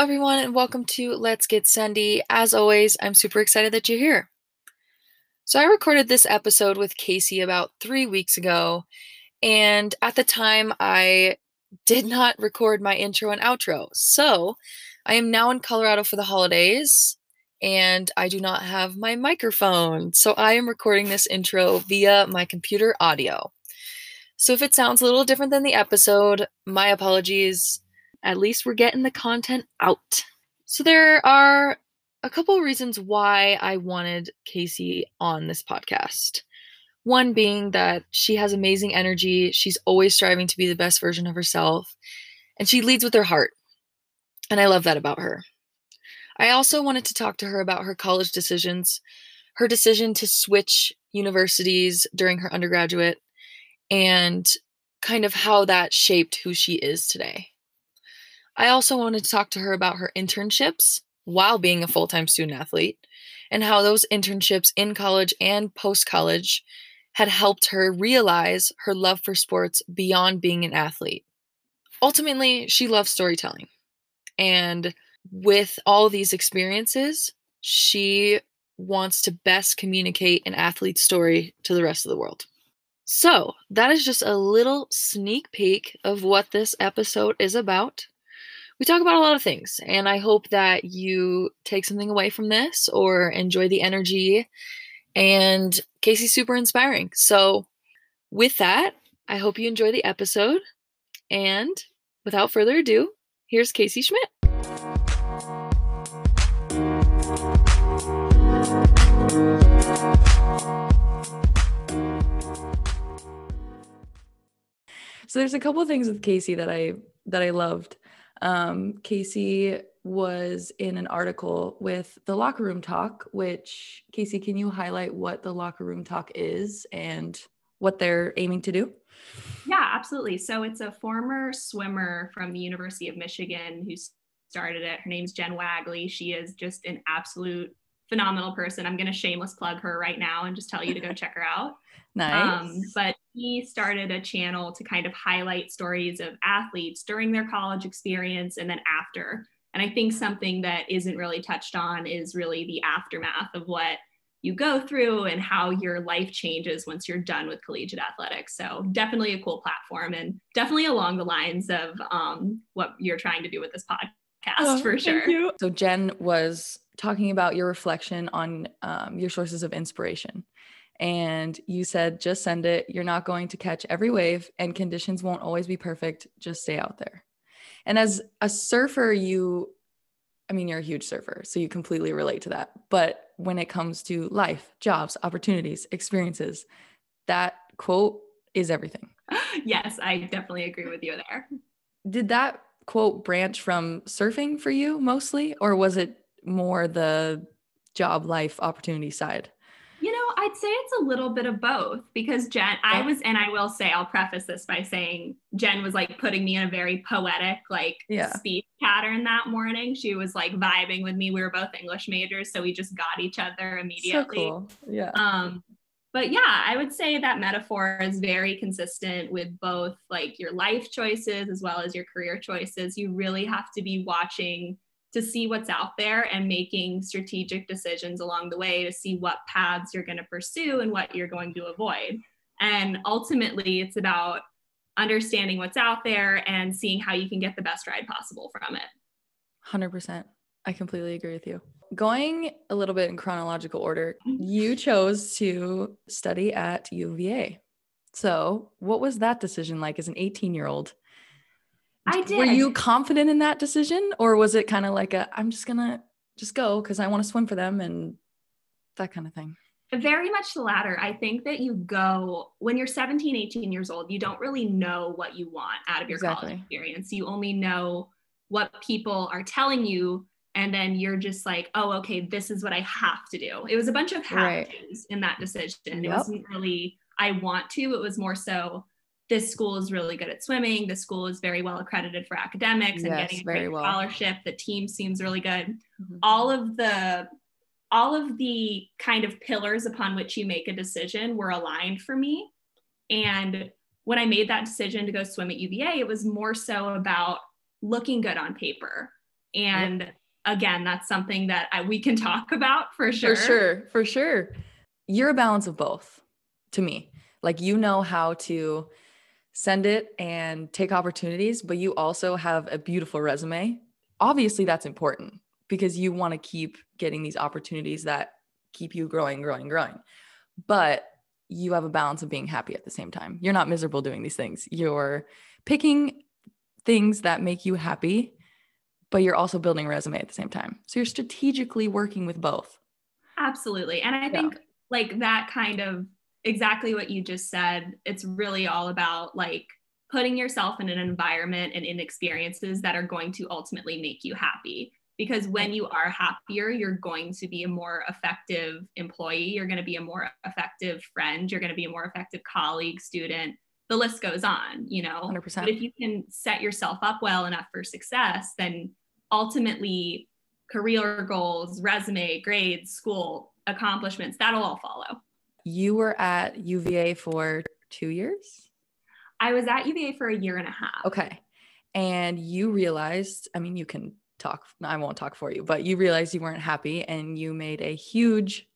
everyone, and welcome to Let's Get Sunday. As always, I'm super excited that you're here. So, I recorded this episode with Casey about three weeks ago, and at the time, I did not record my intro and outro. So, I am now in Colorado for the holidays, and I do not have my microphone. So, I am recording this intro via my computer audio. So, if it sounds a little different than the episode, my apologies at least we're getting the content out. So there are a couple reasons why I wanted Casey on this podcast. One being that she has amazing energy, she's always striving to be the best version of herself, and she leads with her heart. And I love that about her. I also wanted to talk to her about her college decisions, her decision to switch universities during her undergraduate, and kind of how that shaped who she is today. I also wanted to talk to her about her internships while being a full time student athlete and how those internships in college and post college had helped her realize her love for sports beyond being an athlete. Ultimately, she loves storytelling. And with all these experiences, she wants to best communicate an athlete's story to the rest of the world. So, that is just a little sneak peek of what this episode is about we talk about a lot of things, and I hope that you take something away from this or enjoy the energy. And Casey's super inspiring. So, with that, I hope you enjoy the episode. And without further ado, here's Casey Schmidt. So there's a couple things with Casey that I that I loved. Um, Casey was in an article with the Locker Room Talk, which, Casey, can you highlight what the Locker Room Talk is and what they're aiming to do? Yeah, absolutely. So it's a former swimmer from the University of Michigan who started it. Her name's Jen Wagley. She is just an absolute phenomenal person. I'm going to shameless plug her right now and just tell you to go check her out. Nice. Um, but he started a channel to kind of highlight stories of athletes during their college experience and then after. And I think something that isn't really touched on is really the aftermath of what you go through and how your life changes once you're done with collegiate athletics. So definitely a cool platform and definitely along the lines of um, what you're trying to do with this podcast oh, for sure. So Jen was talking about your reflection on um, your sources of inspiration. And you said just send it. You're not going to catch every wave and conditions won't always be perfect. Just stay out there. And as a surfer you i mean you're a huge surfer so you completely relate to that. But when it comes to life jobs opportunities experiences that quote is everything. Yes i definitely agree with you there. Did that quote branch from surfing for you mostly or was it more the job life opportunity side you know, I'd say it's a little bit of both because Jen, I was, and I will say, I'll preface this by saying Jen was like putting me in a very poetic, like yeah. speech pattern that morning. She was like vibing with me. We were both English majors, so we just got each other immediately. So cool. Yeah. Um, but yeah, I would say that metaphor is very consistent with both like your life choices as well as your career choices. You really have to be watching to see what's out there and making strategic decisions along the way to see what paths you're going to pursue and what you're going to avoid. And ultimately, it's about understanding what's out there and seeing how you can get the best ride possible from it. 100%. I completely agree with you. Going a little bit in chronological order, mm-hmm. you chose to study at UVA. So, what was that decision like as an 18 year old I did. Were you confident in that decision or was it kind of like a I'm just going to just go cuz I want to swim for them and that kind of thing? Very much the latter. I think that you go when you're 17, 18 years old, you don't really know what you want out of your exactly. college experience. You only know what people are telling you and then you're just like, oh, okay, this is what I have to do. It was a bunch of have right. to's in that decision. Yep. It wasn't really I want to. It was more so this school is really good at swimming. This school is very well accredited for academics and getting a great well. scholarship. The team seems really good. Mm-hmm. All of the all of the kind of pillars upon which you make a decision were aligned for me. And when I made that decision to go swim at UVA, it was more so about looking good on paper. And yep. again, that's something that I, we can talk about for sure. For sure. For sure. You're a balance of both to me. Like you know how to send it and take opportunities, but you also have a beautiful resume. Obviously, that's important because you want to keep getting these opportunities that keep you growing, growing, growing. But you have a balance of being happy at the same time. You're not miserable doing these things. You're picking things that make you happy, but you're also building a resume at the same time. So you're strategically working with both. Absolutely. And I think yeah. like that kind of exactly what you just said, it's really all about like putting yourself in an environment and in experiences that are going to ultimately make you happy. Because when you are happier you're going to be a more effective employee. You're going to be a more effective friend. You're going to be a more effective colleague student. The list goes on you know? 100%. but if you can set yourself up well enough for success then ultimately career goals resume grades school accomplishments that'll all follow you were at uva for two years? I was at uva for a year and a half. Okay. And you realized i mean you can talk i won't talk for you but you realized you weren't happy and you made a huge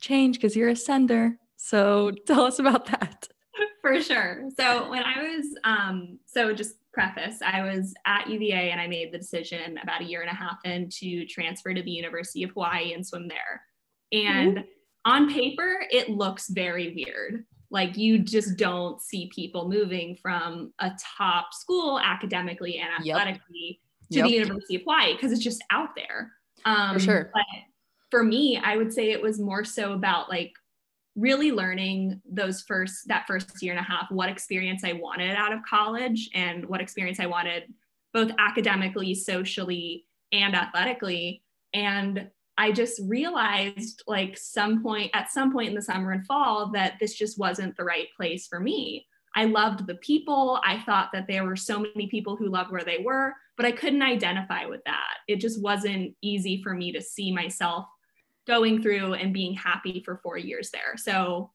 change because you're a sender. So tell us about that. For sure. So when i was um so just preface i was at uva and i made the decision about a year and a half in to transfer to the university of hawaii and swim there. And mm-hmm. On paper it looks very weird like you just don't see people moving from a top school academically and athletically yep to yep. the University of Hawaii because it's just out there. Um, for sure. But for me, I would say it was more so about like really learning those first that first year and a half what experience I wanted out of college and what experience I wanted both academically, socially, and athletically. And I just realized like some point at some point in the summer and fall that this just wasn't the right place for me. I loved the people. I thought that there were so many people who loved where they were, but I couldn't identify with that. It just wasn't easy for me to see myself going through and being happy for four years there. So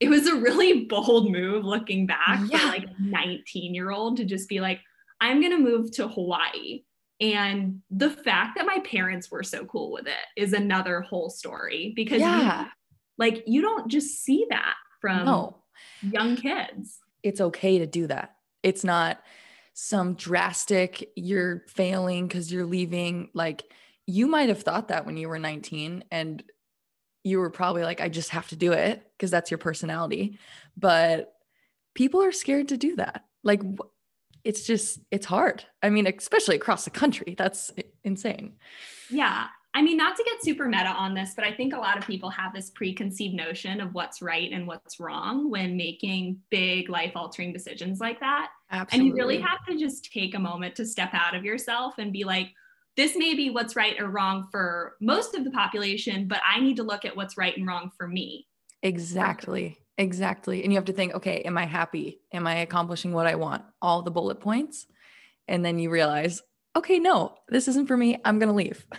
it was a really bold move looking back yeah. for like a 19 year old to just be like, I'm going to move to Hawaii. And the fact that my parents were so cool with it is another whole story because yeah. you, like you don't just see that from no. young kids it's okay to do that. It's not some drastic, you're failing because you're leaving. Like you might have thought that when you were 19 and you were probably like, I just have to do it because that's your personality. But people are scared to do that. Like it's just, it's hard. I mean, especially across the country. That's insane. Yeah. I mean, not to get super meta on this, but I think a lot of people have this preconceived notion of what's right and what's wrong when making big life altering decisions like that. Absolutely. And you really have to just take a moment to step out of yourself and be like, this may be what's right or wrong for most of the population, but I need to look at what's right and wrong for me. Exactly. Exactly. And you have to think, okay, am I happy? Am I accomplishing what I want? All the bullet points. And then you realize, okay, no, this isn't for me. I'm going to leave.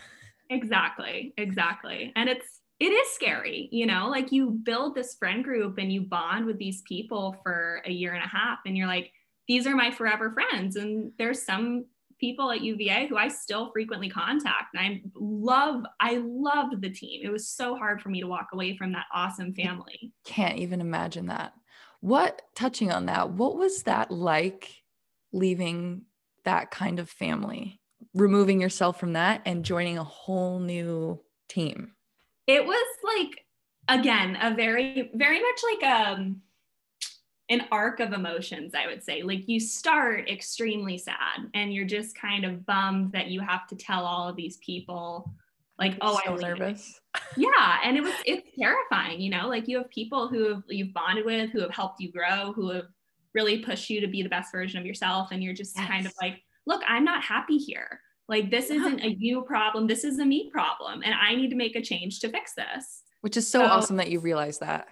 Exactly. Exactly. And it's it is scary, you know, like you build this friend group and you bond with these people for a year and a half and you're like these are my forever friends and there's some people at UVA who I still frequently contact and I love I loved the team. It was so hard for me to walk away from that awesome family. Can't even imagine that. What touching on that, what was that like leaving that kind of family? removing yourself from that and joining a whole new team? It was like again a very very much like um an arc of emotions i would say like you start extremely sad and you're just kind of bummed that you have to tell all of these people like I'm oh so i'm nervous yeah and it was it's terrifying you know like you have people who have you've bonded with who have helped you grow who have really pushed you to be the best version of yourself and you're just yes. kind of like look i'm not happy here like, this isn't a you problem, this is a me problem. And I need to make a change to fix this. Which is so, so awesome that you realize that.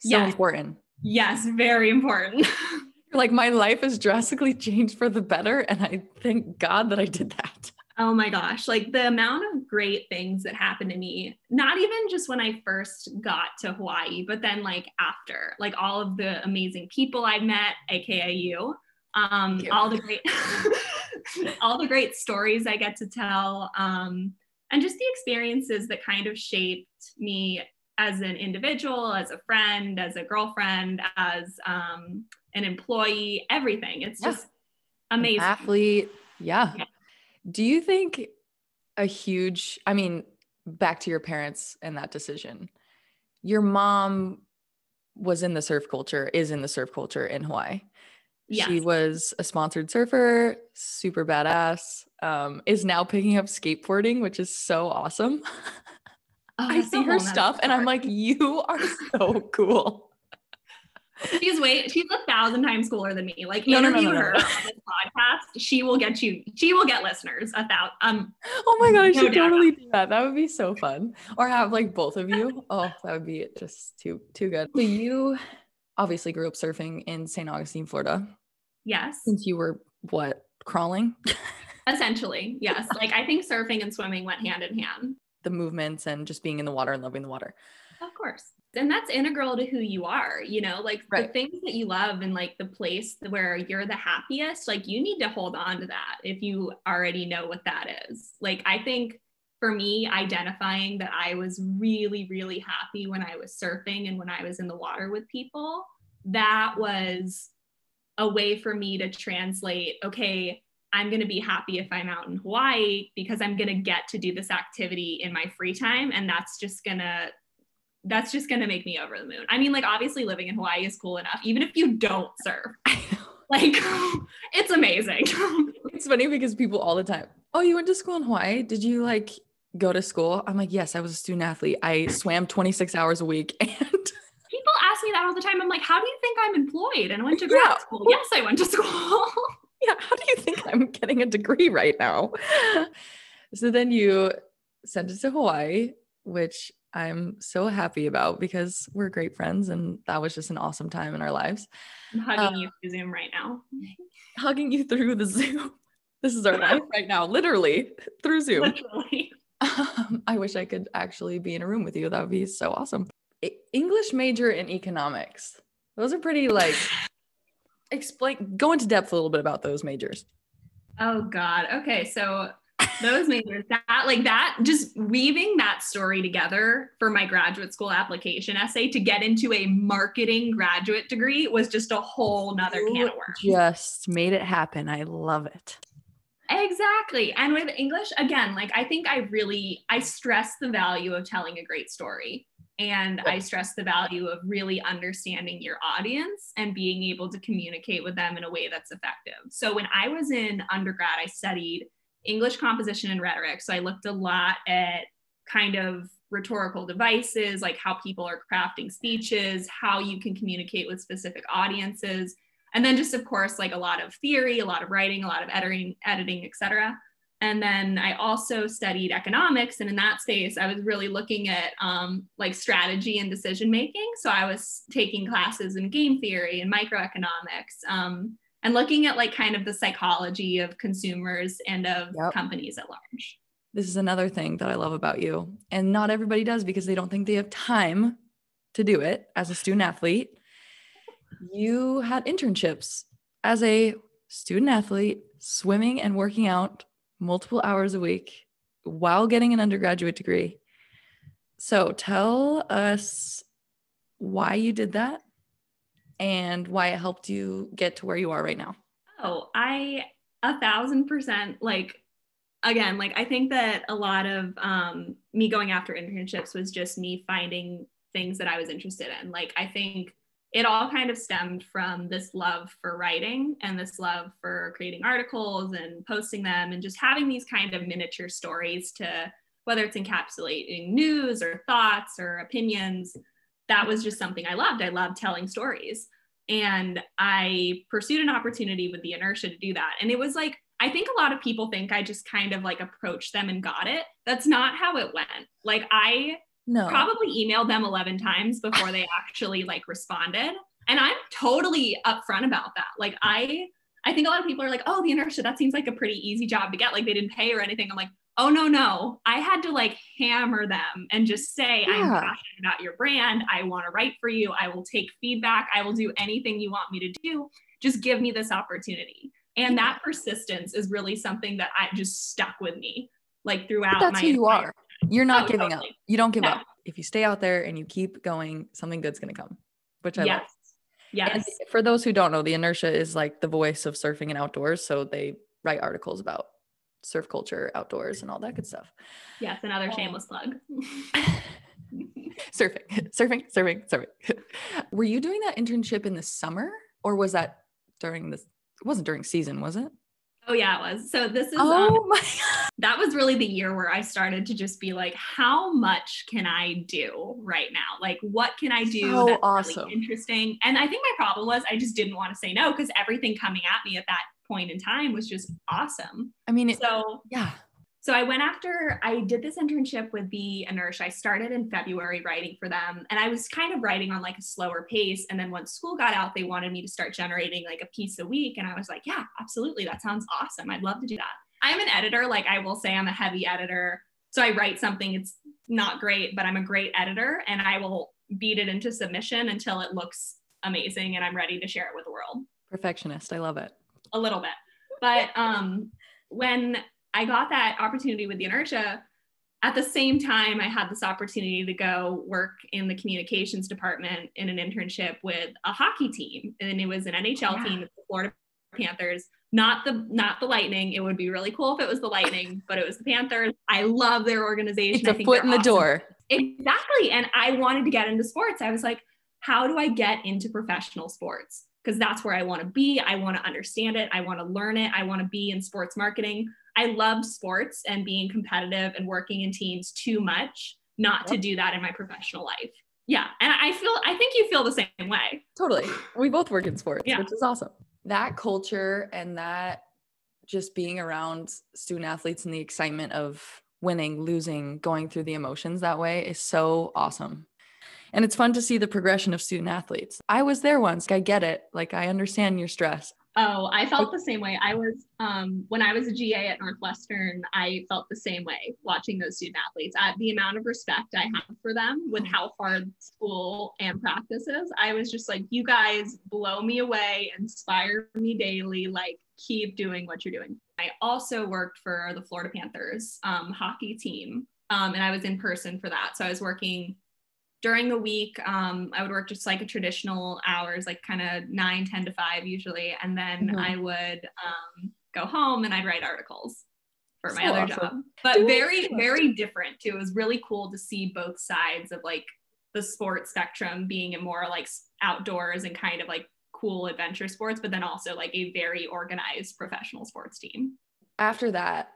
So important. Yes, very important. like, my life has drastically changed for the better. And I thank God that I did that. Oh my gosh, like the amount of great things that happened to me, not even just when I first got to Hawaii, but then like after, like all of the amazing people I met, aka you, um, all the great all the great stories I get to tell, um, and just the experiences that kind of shaped me as an individual, as a friend, as a girlfriend, as um, an employee, everything. It's yeah. just amazing. An athlete. Yeah. yeah. Do you think a huge, I mean, back to your parents and that decision, your mom was in the surf culture, is in the surf culture in Hawaii. Yes. She was a sponsored surfer, super badass. Um, is now picking up skateboarding, which is so awesome. Oh, I see her stuff and I'm like, you are so cool. She's way she's a thousand times cooler than me. Like no, interview no, no, no, her on this podcast. She will get you, she will get listeners a thousand. Um oh my god, I should totally do that. That would be so fun. Or have like both of you. Oh, that would be just too too good. So you obviously grew up surfing in St. Augustine, Florida. Yes. Since you were what, crawling? Essentially, yes. like I think surfing and swimming went hand in hand. The movements and just being in the water and loving the water. Of course. And that's integral to who you are, you know, like right. the things that you love and like the place where you're the happiest, like you need to hold on to that if you already know what that is. Like I think for me, identifying that I was really, really happy when I was surfing and when I was in the water with people, that was a way for me to translate, okay, I'm going to be happy if I'm out in Hawaii because I'm going to get to do this activity in my free time. And that's just going to, that's just going to make me over the moon. I mean, like, obviously living in Hawaii is cool enough, even if you don't surf. like, it's amazing. it's funny because people all the time, oh, you went to school in Hawaii? Did you like go to school? I'm like, yes, I was a student athlete. I swam 26 hours a week and people ask me that all the time. I'm like, how do you think I'm employed? And I went to grad yeah. school. Yes, I went to school. Yeah. How do you think I'm getting a degree right now? so then you sent it to Hawaii, which I'm so happy about because we're great friends and that was just an awesome time in our lives. I'm hugging um, you through Zoom right now. Hugging you through the Zoom. This is our life right now, literally through Zoom. Literally. Um, I wish I could actually be in a room with you. That would be so awesome. English major in economics. Those are pretty like explain go into depth a little bit about those majors. Oh god. Okay, so those majors that like that just weaving that story together for my graduate school application essay to get into a marketing graduate degree was just a whole nother you can of worms. Just made it happen. I love it. Exactly. And with English, again, like I think I really I stress the value of telling a great story. And I stress the value of really understanding your audience and being able to communicate with them in a way that's effective. So when I was in undergrad, I studied English composition and rhetoric. So I looked a lot at kind of rhetorical devices, like how people are crafting speeches, how you can communicate with specific audiences. And then just of course, like a lot of theory, a lot of writing, a lot of editing, editing, etc. And then I also studied economics. And in that space, I was really looking at um, like strategy and decision making. So I was taking classes in game theory and microeconomics um, and looking at like kind of the psychology of consumers and of yep. companies at large. This is another thing that I love about you. And not everybody does because they don't think they have time to do it as a student athlete. You had internships as a student athlete, swimming and working out multiple hours a week while getting an undergraduate degree. So tell us why you did that and why it helped you get to where you are right now. Oh, I a thousand percent like again, like I think that a lot of um, me going after internships was just me finding things that I was interested in. Like I think it all kind of stemmed from this love for writing and this love for creating articles and posting them and just having these kind of miniature stories to whether it's encapsulating news or thoughts or opinions that was just something i loved. I loved telling stories. And i pursued an opportunity with the inertia to do that. And it was like i think a lot of people think i just kind of like approached them and got it. That's not how it went. Like i no. Probably emailed them 11 times before they actually like responded. And I'm totally upfront about that. Like I I think a lot of people are like, "Oh, the inertia, that seems like a pretty easy job to get. Like they didn't pay or anything." I'm like, "Oh, no, no. I had to like hammer them and just say, yeah. I'm passionate about your brand. I want to write for you. I will take feedback. I will do anything you want me to do. Just give me this opportunity." And that persistence is really something that I just stuck with me like throughout but that's who you are. You're not oh, giving totally. up. You don't give no. up. If you stay out there and you keep going, something good's going to come, which I yes. love. Yes. And for those who don't know, the inertia is like the voice of surfing and outdoors. So they write articles about surf culture, outdoors, and all that good stuff. Yes, another shameless plug. surfing, surfing, surfing, surfing. Were you doing that internship in the summer or was that during this? It wasn't during season, was it? Oh yeah, it was. So this is oh um, my God. That was really the year where I started to just be like, how much can I do right now? Like, what can I do so that's awesome. really interesting? And I think my problem was I just didn't want to say no because everything coming at me at that point in time was just awesome. I mean, it, so yeah, so I went after I did this internship with the Inertia. I started in February writing for them and I was kind of writing on like a slower pace. And then once school got out, they wanted me to start generating like a piece a week. And I was like, yeah, absolutely. That sounds awesome. I'd love to do that. I'm an editor. Like I will say I'm a heavy editor. So I write something, it's not great, but I'm a great editor and I will beat it into submission until it looks amazing and I'm ready to share it with the world. Perfectionist. I love it. A little bit. But um when I got that opportunity with the inertia. At the same time, I had this opportunity to go work in the communications department in an internship with a hockey team, and it was an NHL yeah. team, the Florida Panthers. Not the not the Lightning. It would be really cool if it was the Lightning, but it was the Panthers. I love their organization. It's a foot in the door. Exactly, and I wanted to get into sports. I was like, how do I get into professional sports? Because that's where I want to be. I want to understand it. I want to learn it. I want to be in sports marketing. I loved sports and being competitive and working in teams too much not yep. to do that in my professional life. Yeah. And I feel, I think you feel the same way. Totally. We both work in sports, yeah. which is awesome. That culture and that just being around student athletes and the excitement of winning, losing, going through the emotions that way is so awesome. And it's fun to see the progression of student athletes. I was there once. I get it. Like, I understand your stress. Oh, I felt the same way. I was um, when I was a GA at Northwestern. I felt the same way watching those student athletes. At the amount of respect I have for them with how far school and practice is, I was just like, you guys blow me away, inspire me daily. Like, keep doing what you're doing. I also worked for the Florida Panthers um, hockey team, um, and I was in person for that. So I was working during the week um, i would work just like a traditional hours like kind of 9 10 to 5 usually. And then mm-hmm. i would um, go home and i'd write articles for my so other awesome. job. But very very different too. It was really cool to see both sides of like the sports spectrum being a more like outdoors and kind of like cool adventure sports but then also like a very organized professional sports team. After that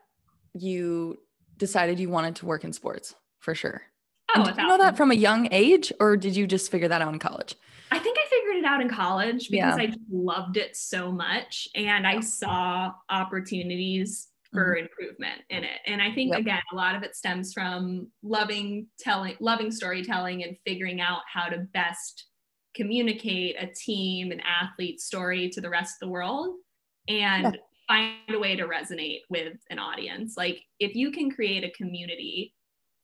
you decided you wanted to work in sports for sure Oh, did you know that from a young age, or did you just figure that out in college? I think I figured it out in college because yeah. I loved it so much and I saw opportunities for mm-hmm. improvement in it. And I think yep. again, a lot of it stems from loving telling, loving storytelling and figuring out how to best communicate a team and athlete story to the rest of the world and yeah. find a way to resonate with an audience. Like if you can create a community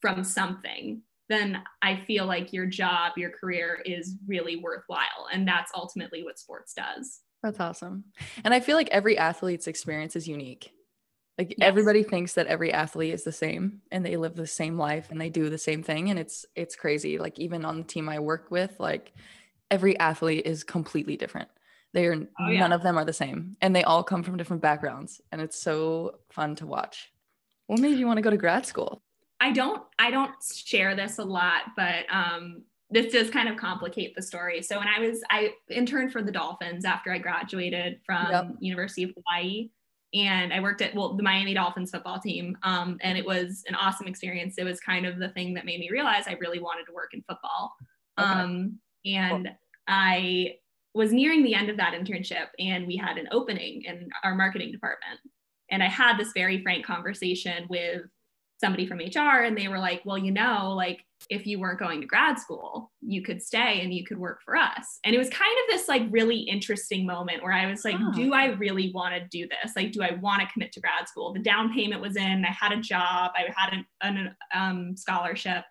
from something then I feel like your job, your career is really worthwhile. And that's ultimately what sports does. That's awesome. And I feel like every athlete's experience is unique. Like yes. everybody thinks that every athlete is the same and they live the same life and they do the same thing and it's it's crazy. Like even on the team I work with, like every athlete is completely different. They are oh, yeah. none of them are the same and they all come from different backgrounds and it's so fun to watch. What made you want to go to grad school? I don't I don't share this a lot, but um, this does kind of complicate the story. So when I was I interned for the Dolphins after I graduated from yep. University of Hawaii, and I worked at well the Miami Dolphins football team, um, and it was an awesome experience. It was kind of the thing that made me realize I really wanted to work in football. Okay. Um, and cool. I was nearing the end of that internship, and we had an opening in our marketing department. And I had this very frank conversation with somebody from HR and they were like, well, you know, like if you weren't going to grad school, you could stay and you could work for us. And it was kind of this like really interesting moment where I was like, oh. do I really want to do this? Like, do I want to commit to grad school? The down payment was in, I had a job, I had an, an um, scholarship.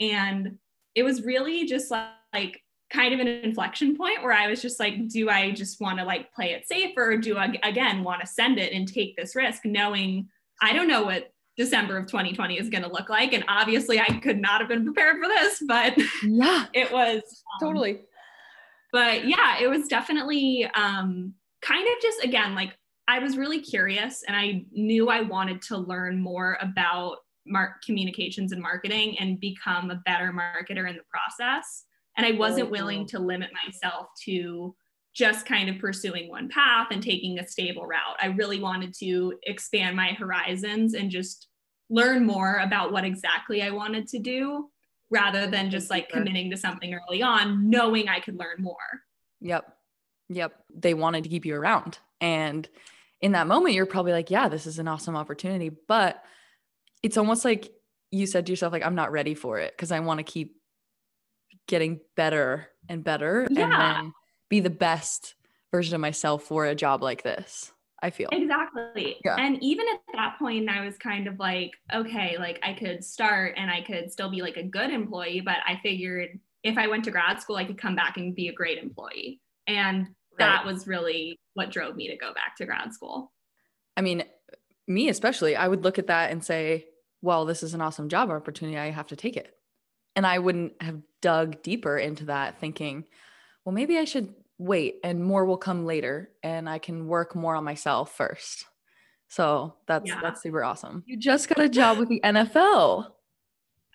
And it was really just like, like kind of an inflection point where I was just like, do I just want to like play it safe or do I again want to send it and take this risk knowing I don't know what December of 2020 is going to look like. And obviously I could not have been prepared for this, but yeah, it was um, totally. But yeah, it was definitely um, kind of just again, like I was really curious and I knew I wanted to learn more about mark communications and marketing and become a better marketer in the process. And I wasn't willing to limit myself to just kind of pursuing one path and taking a stable route. I really wanted to expand my horizons and just learn more about what exactly I wanted to do rather than just like committing to something early on, knowing I could learn more. Yep. Yep. They wanted to keep you around. And in that moment, you're probably like, yeah, this is an awesome opportunity. But it's almost like you said to yourself, like, I'm not ready for it because I want to keep getting better and better yeah. and then be the best version of myself for a job like this. I feel exactly. Yeah. And even at that point, I was kind of like, okay, like I could start and I could still be like a good employee, but I figured if I went to grad school, I could come back and be a great employee. And that was really what drove me to go back to grad school. I mean, me especially, I would look at that and say, well, this is an awesome job opportunity. I have to take it. And I wouldn't have dug deeper into that thinking, well, maybe I should wait and more will come later and I can work more on myself first. So that's yeah. that's super awesome. You just got a job with the NFL.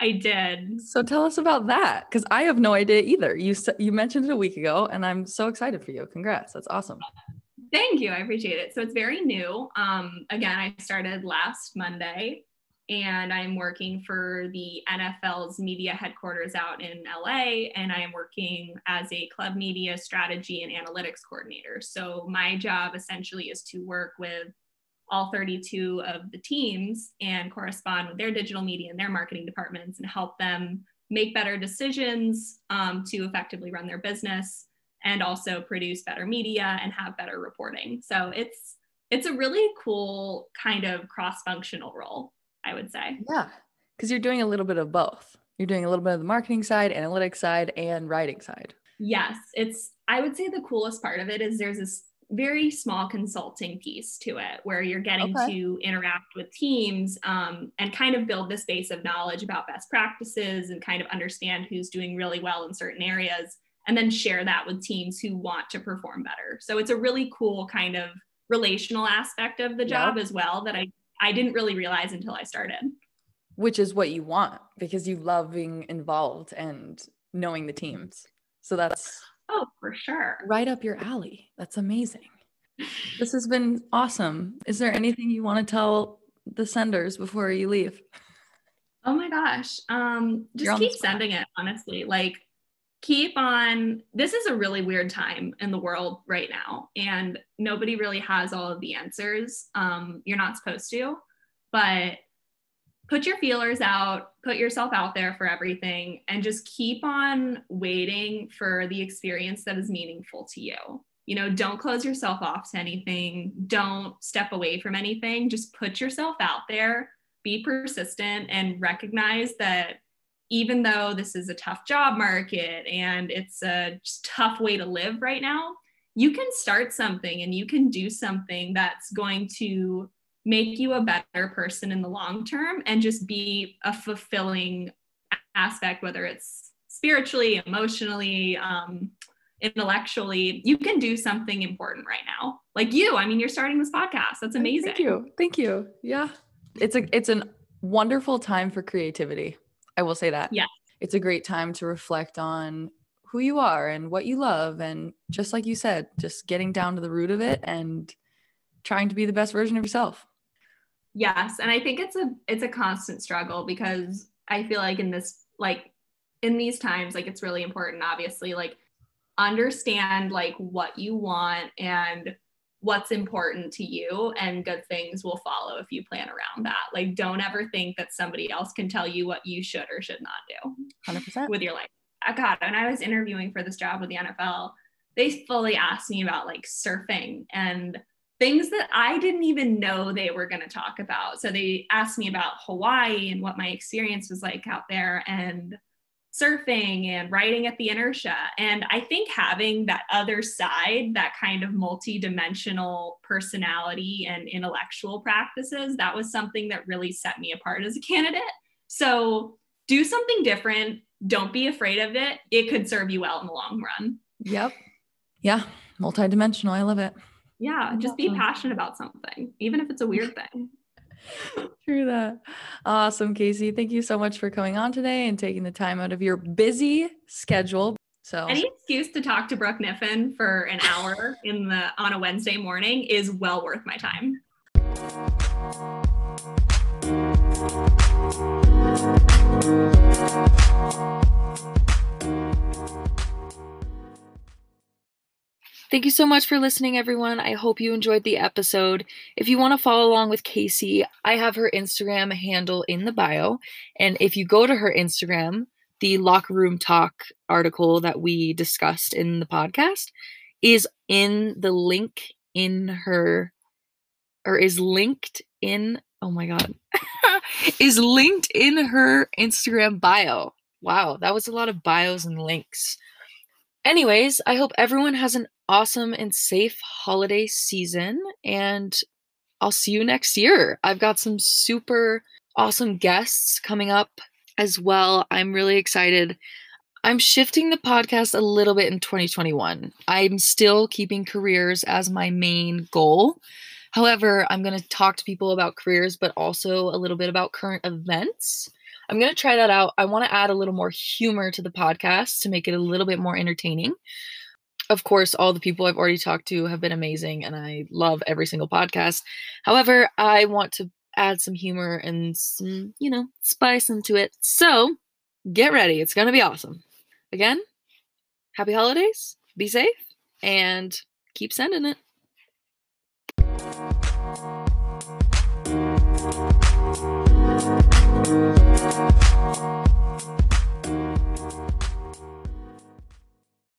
I did. So tell us about that because I have no idea either. You you mentioned it a week ago, and I'm so excited for you. Congrats! That's awesome. Thank you. I appreciate it. So it's very new. Um, again, I started last Monday, and I'm working for the NFL's media headquarters out in LA, and I am working as a club media strategy and analytics coordinator. So my job essentially is to work with all 32 of the teams and correspond with their digital media and their marketing departments and help them make better decisions um, to effectively run their business and also produce better media and have better reporting. So it's it's a really cool kind of cross-functional role, I would say. Yeah, because you're doing a little bit of both. You're doing a little bit of the marketing side, analytics side, and writing side. Yes, it's I would say the coolest part of it is there's this very small consulting piece to it where you're getting okay. to interact with teams um, and kind of build this base of knowledge about best practices and kind of understand who's doing really well in certain areas and then share that with teams who want to perform better so it's a really cool kind of relational aspect of the job as well that i i didn't really realize until i started which is what you want because you love being involved and knowing the teams so that's Oh, for sure. Right up your alley. That's amazing. This has been awesome. Is there anything you want to tell the senders before you leave? Oh my gosh. Um just keep sending it, honestly. Like keep on this is a really weird time in the world right now and nobody really has all of the answers. Um you're not supposed to, but put your feelers out, put yourself out there for everything, and just keep on waiting for the experience that is meaningful to you. You know, don't close yourself off to anything, don't step away from anything, just put yourself out there, be persistent, and recognize that even though this is a tough job market and it's a tough way to live right now, you can start something and you can do something that's going to make you a better person in the long term and just be a fulfilling aspect, whether it's spiritually, emotionally, um, intellectually, you can do something important right now. Like you, I mean, you're starting this podcast. That's amazing. Thank you. Thank you. Yeah. It's a it's a wonderful time for creativity. I will say that. Yeah. It's a great time to reflect on who you are and what you love and just like you said, just getting down to the root of it and trying to be the best version of yourself. Yes, and I think it's a it's a constant struggle because I feel like in this like in these times like it's really important obviously like understand like what you want and what's important to you and good things will follow if you plan around that. Like don't ever think that somebody else can tell you what you should or should not do. 100% with your life. I got when I was interviewing for this job with the NFL, they fully asked me about like surfing and things that I didn't even know they were going to talk about. So they asked me about Hawaii and what my experience was like out there. And surfing and writing at the inertia. And I think having that other side, that kind of multi-dimensional personality and intellectual practices, that was something that really set me apart as a candidate. So do something different. Don't be afraid of it. It could serve you well in the long run. Yep. Yeah. Multidimensional. I love it. Yeah. Just be passionate about something, even if it's a weird thing. True that. Awesome, Casey. Thank you so much for coming on today and taking the time out of your busy schedule. So any excuse to talk to Brooke Niffin for an hour in the on a Wednesday morning is well worth my time. Thank you so much for listening, everyone. I hope you enjoyed the episode. If you want to follow along with Casey, I have her Instagram handle in the bio. And if you go to her Instagram, the locker room talk article that we discussed in the podcast is in the link in her, or is linked in, oh my God, is linked in her Instagram bio. Wow, that was a lot of bios and links. Anyways, I hope everyone has an awesome and safe holiday season, and I'll see you next year. I've got some super awesome guests coming up as well. I'm really excited. I'm shifting the podcast a little bit in 2021. I'm still keeping careers as my main goal. However, I'm going to talk to people about careers, but also a little bit about current events. I'm going to try that out. I want to add a little more humor to the podcast to make it a little bit more entertaining of course, all the people I've already talked to have been amazing and I love every single podcast. However, I want to add some humor and some, you know, spice into it. So get ready. It's going to be awesome. Again, happy holidays, be safe, and keep sending it.